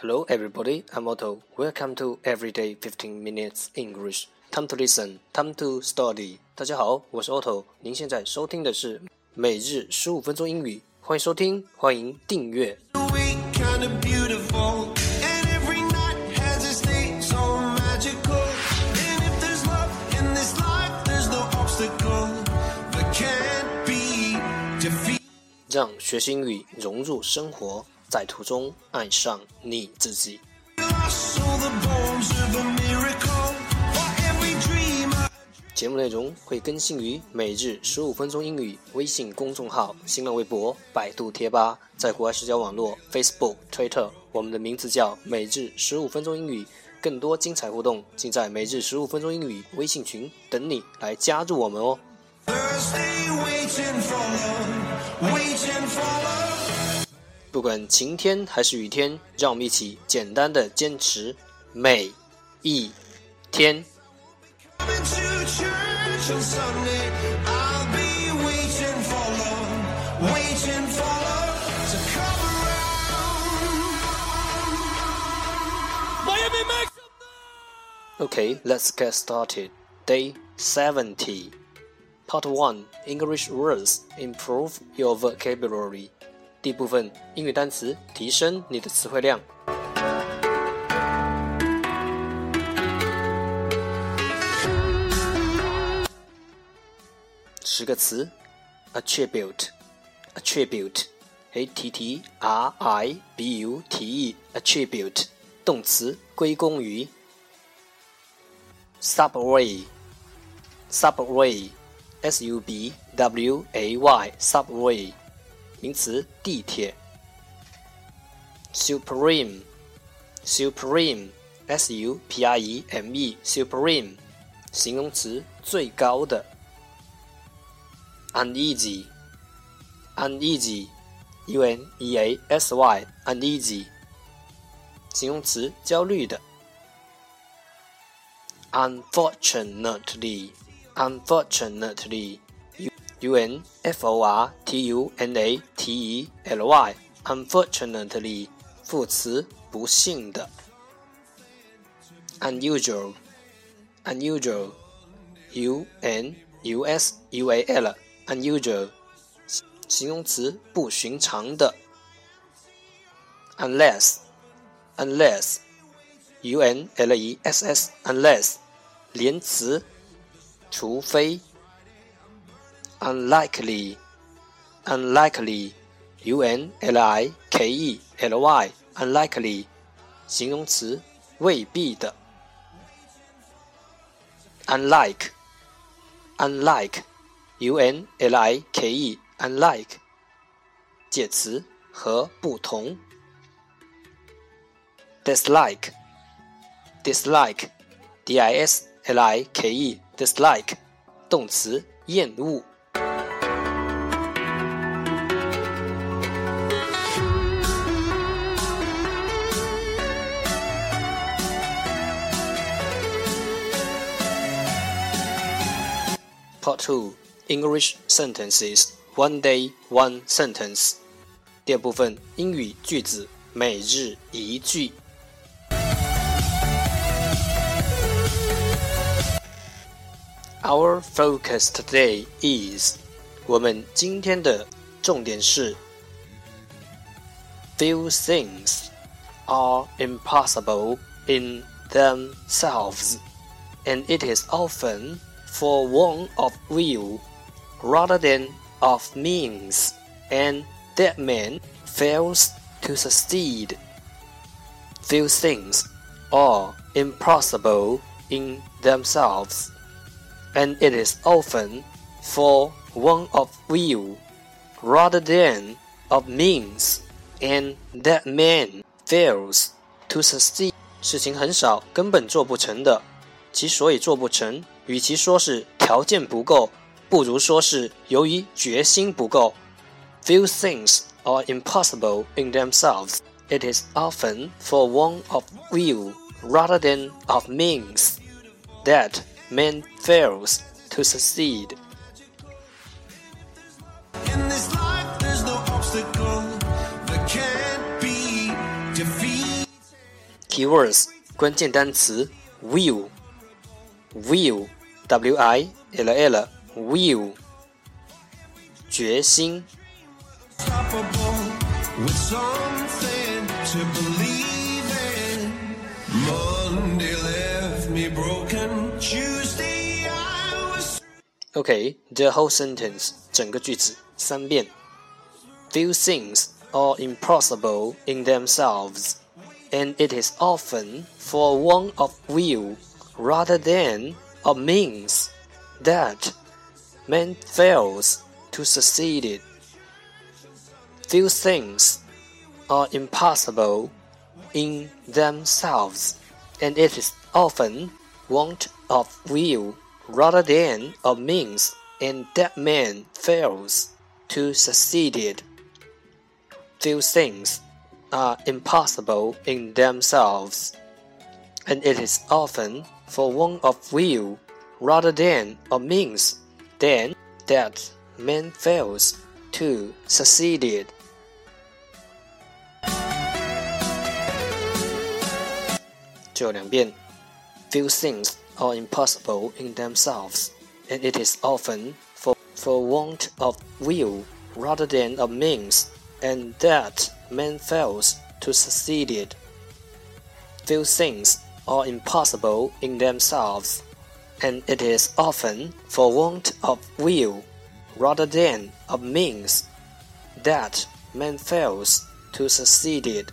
Hello, everybody. I'm Otto. Welcome to Everyday 15 Minutes English. Time to listen, time to study. 大家好，我是 Otto。您现在收听的是每日十五分钟英语，欢迎收听，欢迎订阅。让学习英语融入生活， 在途中爱上你自己。节目内容会更新于每日十五分钟英语微信公众号、新浪微博、百度贴吧，在国外社交网络 Facebook、Twitter，我们的名字叫每日十五分钟英语。更多精彩互动，尽在每日十五分钟英语微信群等你来加入我们哦。不管晴天还是雨天，让我们一起简单的坚持每一天。Okay, let's get started. Day 70. Part 1 English words improve your vocabulary. 第一部分英语单词提升你的词汇量。十个词：attribute，attribute，a t t r i b u t e，attribute，动词，归功于。subway，subway。S U B W A Y，subway，名词，地铁。Supreme，Supreme，S U P R E M E，Supreme，形容词，最高的。Uneasy，Uneasy，U N E A S Y，Uneasy，形容词，焦虑的。，unfortunately，unfortunately。unfortunately, u n f o r t u n a t e l y, unfortunately，副词，不幸的。unusual, unusual, u n u s u a l, unusual，形容词，不寻常的。unless, unless, u n l e s s, unless，连词。除非 ，unlikely，unlikely，u n l i k e l y，unlikely，形容词，未必的。unlike，unlike，u n l i k e，unlike，介词，和不同。dislike，dislike，d i s l i k e。dislike，动词，厌恶。Two English Sentences One Day One Sentence 第二部分英语句子每日一句。Our focus today is，我们今天的重点是，few things are impossible in themselves, and it is often for want of will rather than of means, and that man fails to succeed. Few things are impossible in themselves and it is often for want of will rather than of means, and that man fails to succeed. 事情很少，根本做不成的。其所以做不成， 与其说是条件不够，不如说是由于决心不够。Few things are impossible in themselves. It is often for want of will rather than of means that man fails to succeed. Keywords 关键单词 will will w i l l will 决心 with something to believe in. Monday left me broken. Tuesday I was. Okay, the whole sentence 整个句子三遍。Few things are impossible in themselves, and it is often for want of will rather than of means that man fails to succeed. It. Few things are impossible in themselves, and it is often want of will rather than of means, and that man fails to succeed. It. Few things are impossible in themselves, and it is often for want of will rather than of means then that man fails to succeed it. Few things are impossible in themselves, and it is often for, for want of will rather than of means, and that man fails to succeed it. Few things are impossible in themselves, and it is often for want of will rather than of means that man fails to succeed. It.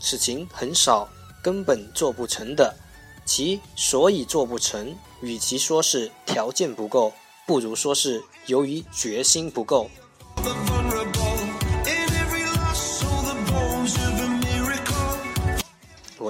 事情很少，根本做不成的，其所以做不成，与其说是条件不够，不如说是由于决心不够。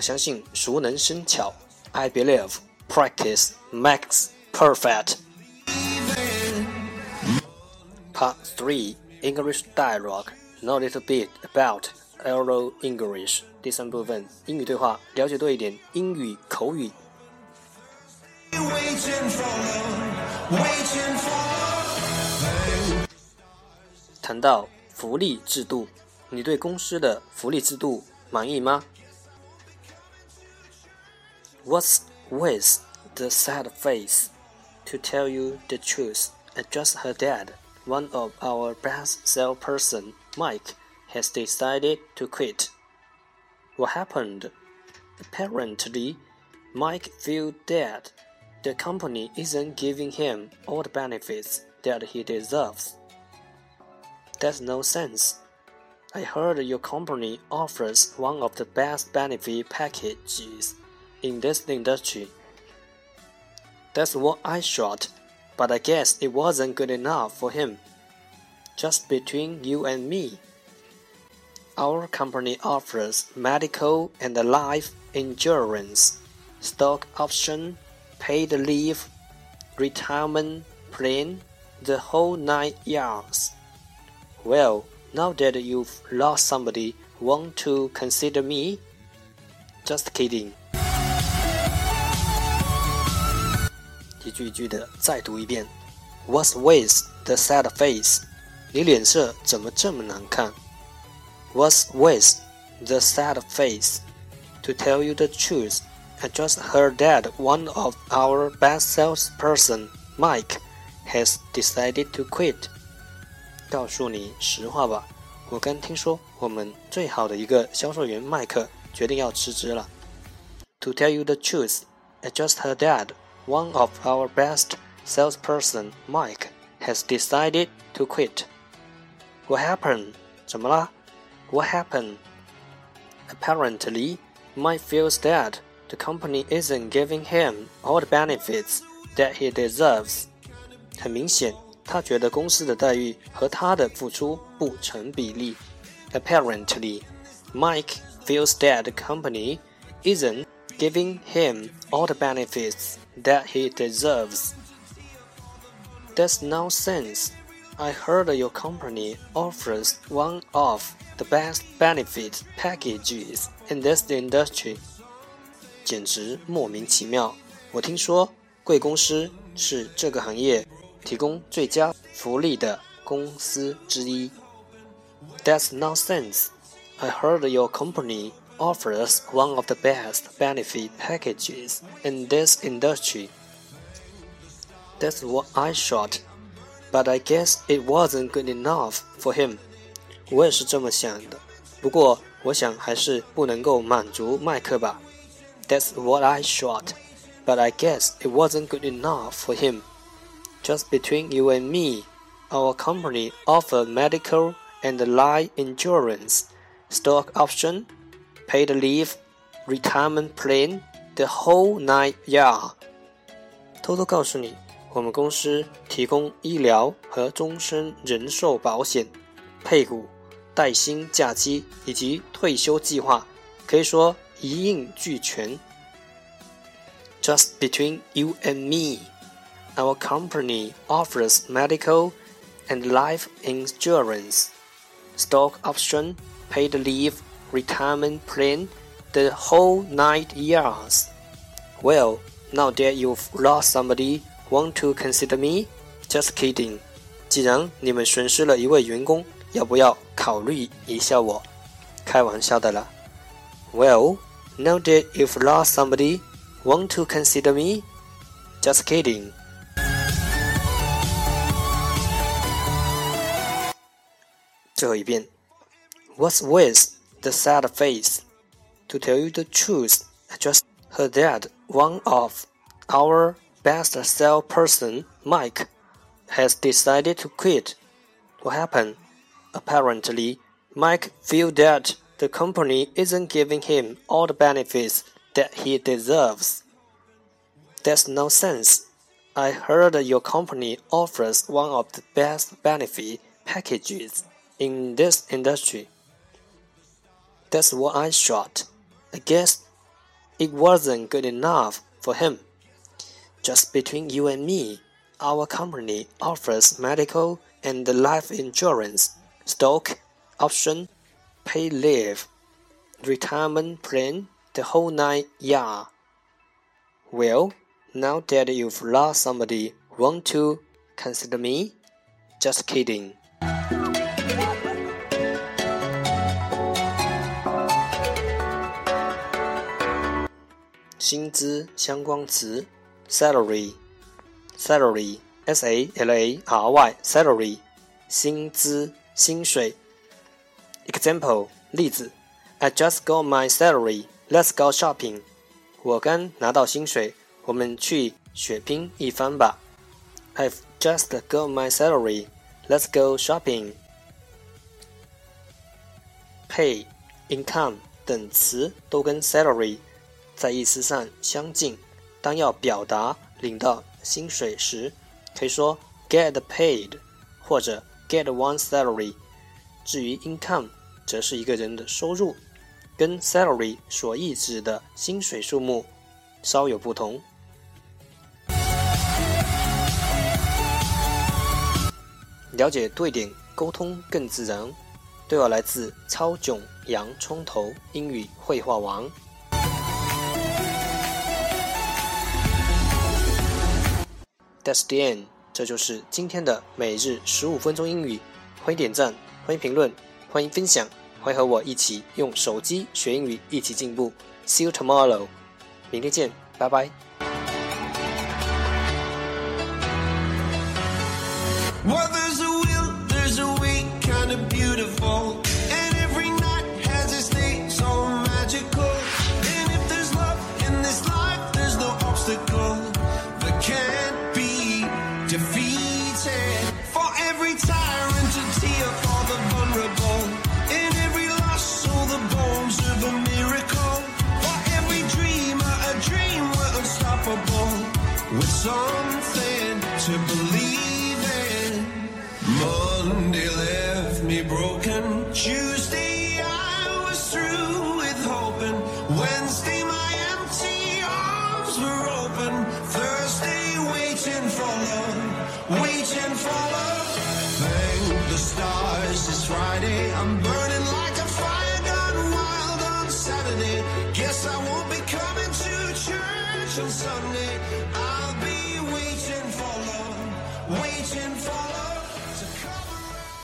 我相信熟能生巧。I believe practice makes perfect. Part three English dialogue. Know a little bit about Euro English. 第三部分英语对话，了解多一点英语口语。谈到福利制度，你对公司的福利制度满意吗？What's with the sad face? To tell you the truth, I just heard that one of our best salesperson, Mike, has decided to quit. What happened? Apparently, Mike feels that the company isn't giving him all the benefits that he deserves. That's no sense. I heard your company offers one of the best benefit packages in this industry. That's what I shot, but I guess it wasn't good enough for him. Just between you and me. Our company offers medical and life insurance, stock option, paid leave, retirement plan, the whole nine yards. Well, now that you've lost somebody, want to consider me? Just kidding. 句一句的再读一遍。What's with the sad face？你脸色怎么这么难看？What's with the sad face? To tell you the truth, I just heard that one of our best salesperson, Mike, has decided to quit. 告诉你实话吧，我刚听说我们最好的一个销售员麦克决定要辞职了。To tell you the truth, I just heard that one of our best salesperson, Mike, has decided to quit. What happened? 怎么啦？What happened? Apparently, Mike feels that the company isn't giving him all the benefits that he deserves. 很明显，他觉得公司的待遇和他的付出不成比例。Apparently, Mike feels that the company isn't giving him all the benefits that he deserves. That's nonsense. I heard your company offers one of the best benefit packages in this industry. 简直莫名其妙！我听说贵公司是这个行业提供最佳福利的公司之一。That's nonsense. I heard your company offers one of the best benefit packages in this industry. That's what I thought, but I guess it wasn't good enough for him. 我也是这么想的，不过我想还是不能够满足麦克吧。That's what I thought, but I guess it wasn't good enough for him. Just between you and me, our company offer medical and life insurance, stock option, paid leave, retirement plan, the whole nine yard. 偷偷告诉你，我们公司提供医疗和终身人寿保险、配股、带薪假期以及退休计划，可以说一应俱全。Just between you and me, our company offers medical and life insurance, stock option, paid leave, retirement plan, the whole nine yards. Well, now that you've lost somebody, want to consider me? Just kidding. 既然你们损失了一位员工，要不要考虑一下我？开玩笑的啦。Well, now that you've lost somebody, want to consider me? Just kidding. 最后一遍。What's with the sad face? To tell you the truth, I just heard that one of our best salesperson, Mike, has decided to quit. What happened? Apparently, Mike feels that the company isn't giving him all the benefits that he deserves. That's nonsense. I heard your company offers one of the best benefit packages in this industry. That's what I shot. I guess it wasn't good enough for him. Just between you and me, our company offers medical and life insurance, stock, option, pay leave, retirement plan, the whole nine yard. Well, now that you've lost somebody, want to consider me? Just kidding. 薪资相关词，salary，salary，s a l a r y，salary，薪资、薪水。Example，例子，I just got my salary. Let's go shopping. 我刚拿到薪水，我们去血拼一番吧。I've just got my salary. Let's go shopping. Pay, income 等词都跟 salary 在意思上相近。当要表达领到薪水时，可以说 get paid 或者 get one salary。至于 income，则是一个人的收入，跟 salary 所意指的薪水数目稍有不同。了解对点，沟通更自然。对我来自超囧洋葱头英语绘画王。That's the end，这就是今天的每日十五分钟英语。欢迎点赞，欢迎评论，欢迎分享，欢迎和我一起用手机学英语，一起进步。See you tomorrow，明天见，拜拜。